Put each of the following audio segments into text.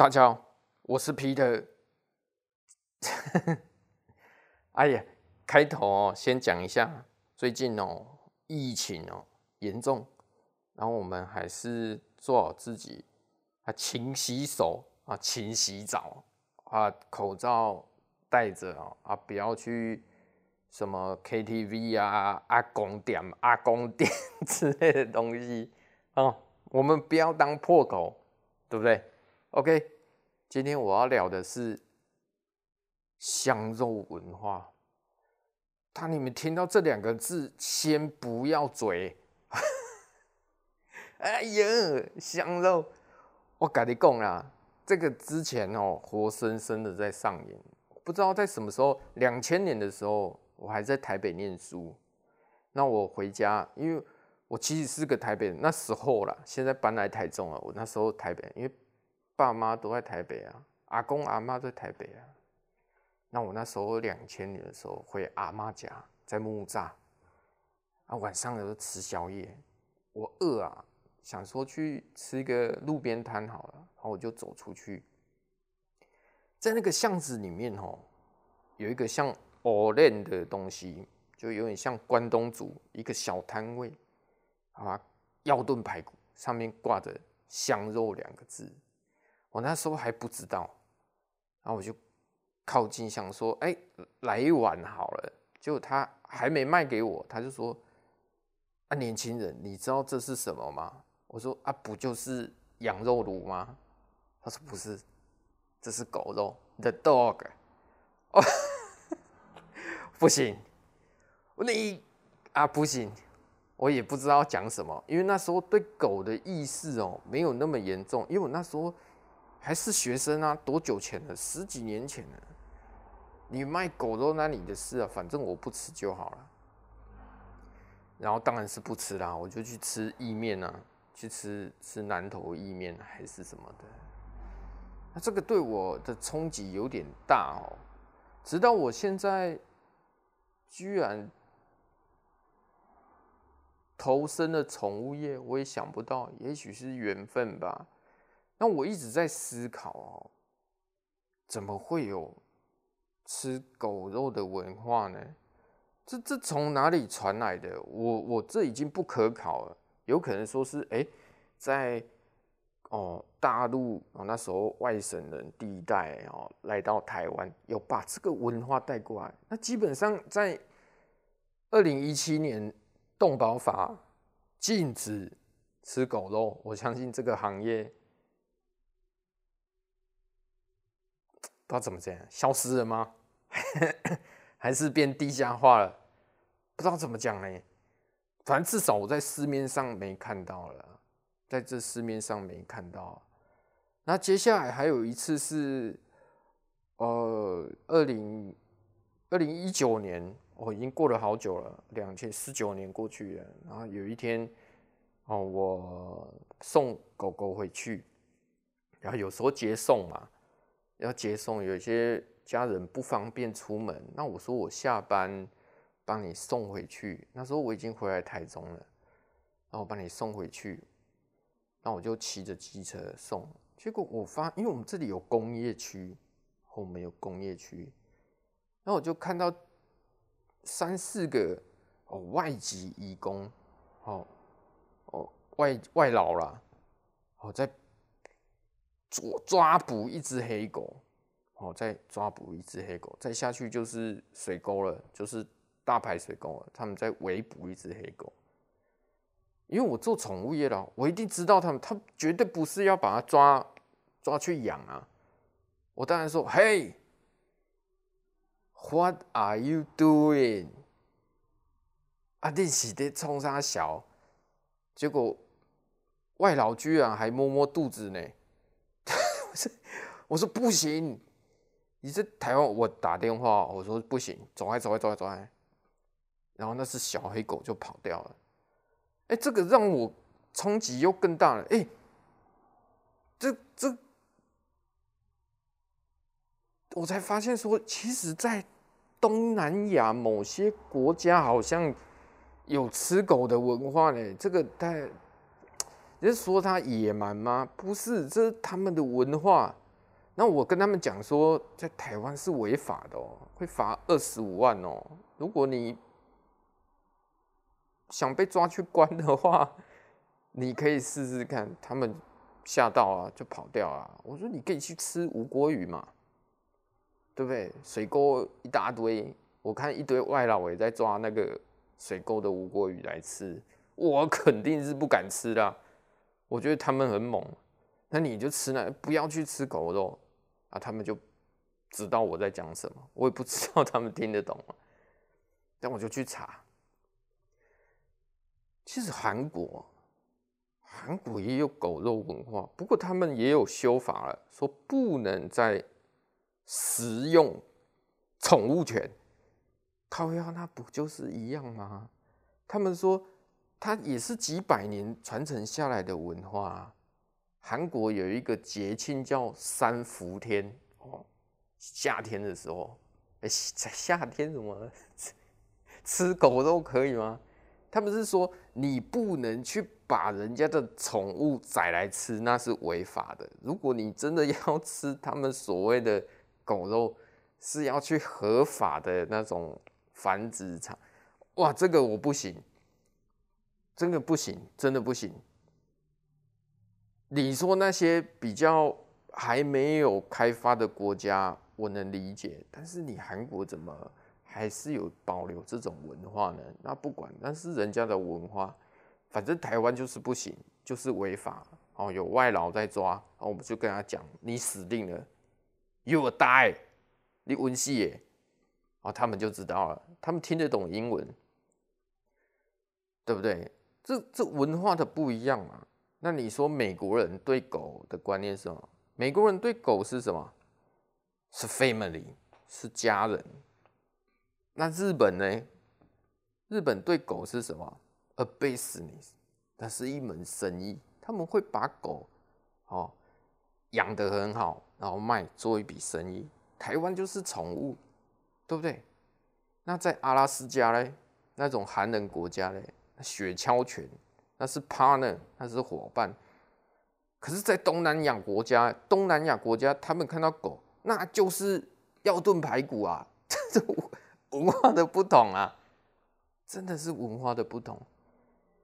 大家好，我是皮特。哎呀，开头哦，先讲一下，最近哦，疫情哦严重，然后我们还是做好自己啊，勤洗手啊，勤洗澡啊，口罩戴着哦啊，不要去什么 KTV 啊、阿公店、阿公店之类的东西哦，我们不要当破口，对不对？OK，今天我要聊的是香肉文化。当你们听到这两个字，先不要嘴。哎呀，香肉！我跟你讲啦，这个之前哦，活生生的在上演。不知道在什么时候，两千年的时候，我还在台北念书。那我回家，因为我其实是个台北人，那时候啦，现在搬来台中了。我那时候台北，因为。爸妈都在台北啊，阿公阿妈在台北啊。那我那时候两千年的时候回阿妈家，在木栅啊，晚上的时候吃宵夜，我饿啊，想说去吃一个路边摊好了，然后我就走出去，在那个巷子里面哦，有一个像藕链的东西，就有点像关东煮一个小摊位，啊，腰炖排骨上面挂着香肉两个字。我那时候还不知道，然后我就靠近想说：“哎，来一碗好了。”结果他还没卖给我，他就说：“啊，年轻人，你知道这是什么吗？”我说：“啊，不就是羊肉炉吗？”他说：“不是，这是狗肉，the dog。”哦，不行，你啊不行，我也不知道讲什么，因为那时候对狗的意识哦没有那么严重，因为我那时候。还是学生啊，多久前了？十几年前了。你卖狗肉那你的事啊，反正我不吃就好了。然后当然是不吃啦，我就去吃意面啊，去吃吃南投意面还是什么的。那这个对我的冲击有点大哦，直到我现在居然投身了宠物业，我也想不到，也许是缘分吧。那我一直在思考哦，怎么会有吃狗肉的文化呢？这这从哪里传来的？我我这已经不可考了，有可能说是哎，在哦大陆哦那时候外省人第一代哦来到台湾，有把这个文化带过来。那基本上在二零一七年动保法禁止吃狗肉，我相信这个行业。不知道怎么这样，消失了吗？还是变地下化了？不知道怎么讲呢。反正至少我在市面上没看到了，在这市面上没看到。那接下来还有一次是，呃，二零二零一九年，哦，已经过了好久了，两千十九年过去了。然后有一天，哦，我送狗狗回去，然后有时候接送嘛。要接送，有些家人不方便出门，那我说我下班帮你送回去。那时候我已经回来台中了，然后我帮你送回去，那我就骑着机车送。结果我发，因为我们这里有工业区，后面有工业区，那我就看到三四个哦外籍移工，哦哦外外劳啦，哦在。抓抓捕一只黑狗，哦，再抓捕一只黑狗，再下去就是水沟了，就是大排水沟了。他们在围捕一只黑狗，因为我做宠物业的，我一定知道他们，他绝对不是要把它抓抓去养啊。我当然说，嘿，What are you doing？啊，你是在冲啥小？结果外劳居然还摸摸肚子呢。我说不行，你在台湾，我打电话，我说不行，走开走开走开走开，然后那只小黑狗就跑掉了。哎，这个让我冲击又更大了。哎，这这，我才发现说，其实，在东南亚某些国家，好像有吃狗的文化呢。这个太。你是说他野蛮吗？不是，这是他们的文化。那我跟他们讲说，在台湾是违法的哦，会罚二十五万哦。如果你想被抓去关的话，你可以试试看。他们吓到啊，就跑掉啊。我说你可以去吃吴郭鱼嘛，对不对？水沟一大堆，我看一堆外劳也在抓那个水沟的吴郭鱼来吃，我肯定是不敢吃的。我觉得他们很猛，那你就吃那，不要去吃狗肉。啊，他们就知道我在讲什么，我也不知道他们听得懂，但我就去查。其实韩国，韩国也有狗肉文化，不过他们也有修法了，说不能再食用宠物犬。靠腰，那不就是一样吗？他们说，它也是几百年传承下来的文化。韩国有一个节庆叫三伏天哦，夏天的时候，哎，在夏天什么 吃狗肉可以吗？他们是说你不能去把人家的宠物宰来吃，那是违法的。如果你真的要吃他们所谓的狗肉，是要去合法的那种繁殖场。哇，这个我不行，真的不行，真的不行。你说那些比较还没有开发的国家，我能理解，但是你韩国怎么还是有保留这种文化呢？那不管，那是人家的文化，反正台湾就是不行，就是违法哦。有外劳在抓，然后我们就跟他讲，你死定了，You will die，你温戏耶，哦，他们就知道了，他们听得懂英文，对不对？这这文化的不一样嘛。那你说美国人对狗的观念是什么？美国人对狗是什么？是 family，是家人。那日本呢？日本对狗是什么？a business，那是一门生意。他们会把狗哦养得很好，然后卖做一笔生意。台湾就是宠物，对不对？那在阿拉斯加嘞，那种寒冷国家嘞，雪橇犬。那是 partner，那是伙伴。可是，在东南亚国家，东南亚国家，他们看到狗，那就是要炖排骨啊！这是文化的不同啊，真的是文化的不同。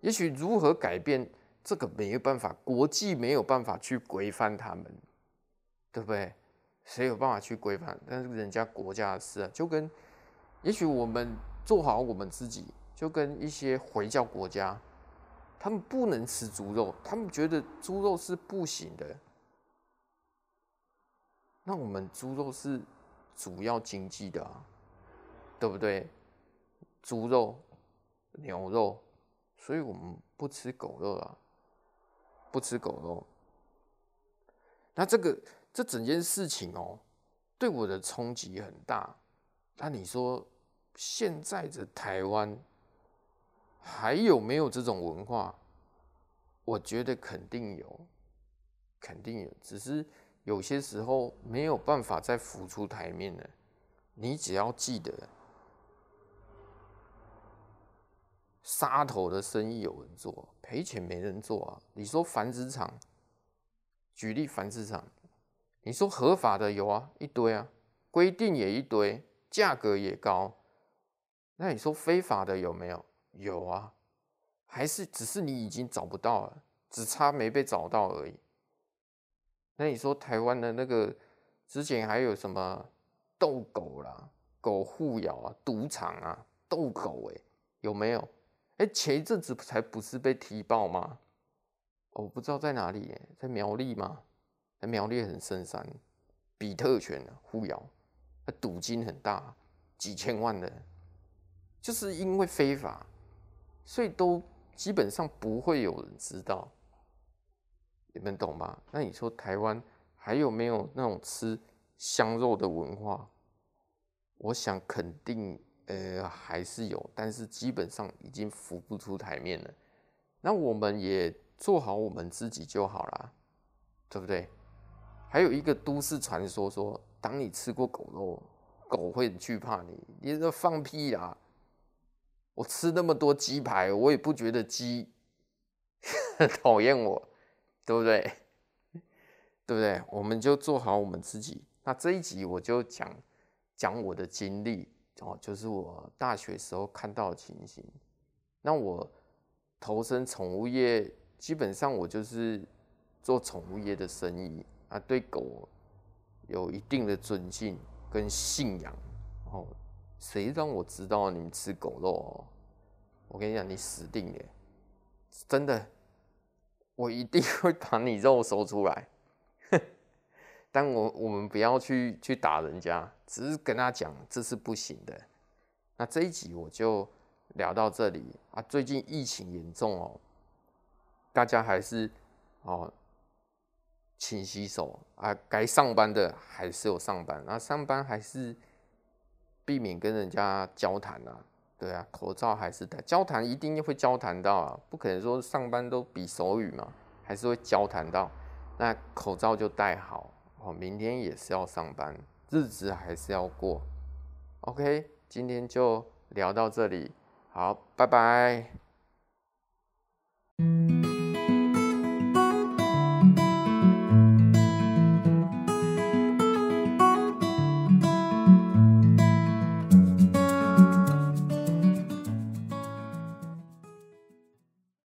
也许如何改变这个没有办法，国际没有办法去规范他们，对不对？谁有办法去规范？但是人家国家的事啊，就跟也许我们做好我们自己，就跟一些回教国家。他们不能吃猪肉，他们觉得猪肉是不行的。那我们猪肉是主要经济的啊，对不对？猪肉、牛肉，所以我们不吃狗肉啊，不吃狗肉。那这个这整件事情哦，对我的冲击很大。那你说现在的台湾？还有没有这种文化？我觉得肯定有，肯定有，只是有些时候没有办法再浮出台面了。你只要记得，杀头的生意有人做，赔钱没人做啊。你说繁殖场，举例繁殖场，你说合法的有啊，一堆啊，规定也一堆，价格也高。那你说非法的有没有？有啊，还是只是你已经找不到了，只差没被找到而已。那你说台湾的那个之前还有什么斗狗啦、狗护咬啊、赌场啊、斗狗哎，有没有？哎，前一阵子才不是被踢爆吗？我不知道在哪里，在苗栗吗？在苗栗很深山，比特犬护咬，赌金很大，几千万的，就是因为非法。所以都基本上不会有人知道，你们懂吗？那你说台湾还有没有那种吃香肉的文化？我想肯定呃还是有，但是基本上已经浮不出台面了。那我们也做好我们自己就好了，对不对？还有一个都市传说说，当你吃过狗肉，狗会惧怕你，你这放屁啦！我吃那么多鸡排，我也不觉得鸡 讨厌我，对不对？对不对？我们就做好我们自己。那这一集我就讲讲我的经历哦，就是我大学时候看到的情形。那我投身宠物业，基本上我就是做宠物业的生意啊，对狗有一定的尊敬跟信仰哦。谁让我知道你们吃狗肉哦？我跟你讲，你死定了！真的，我一定会把你肉搜出来。但我我们不要去去打人家，只是跟他讲这是不行的。那这一集我就聊到这里啊。最近疫情严重哦，大家还是哦勤洗手啊。该上班的还是有上班，那上班还是避免跟人家交谈啊。对啊，口罩还是戴。交谈一定会交谈到啊，不可能说上班都比手语嘛，还是会交谈到。那口罩就戴好。哦，明天也是要上班，日子还是要过。OK，今天就聊到这里，好，拜拜。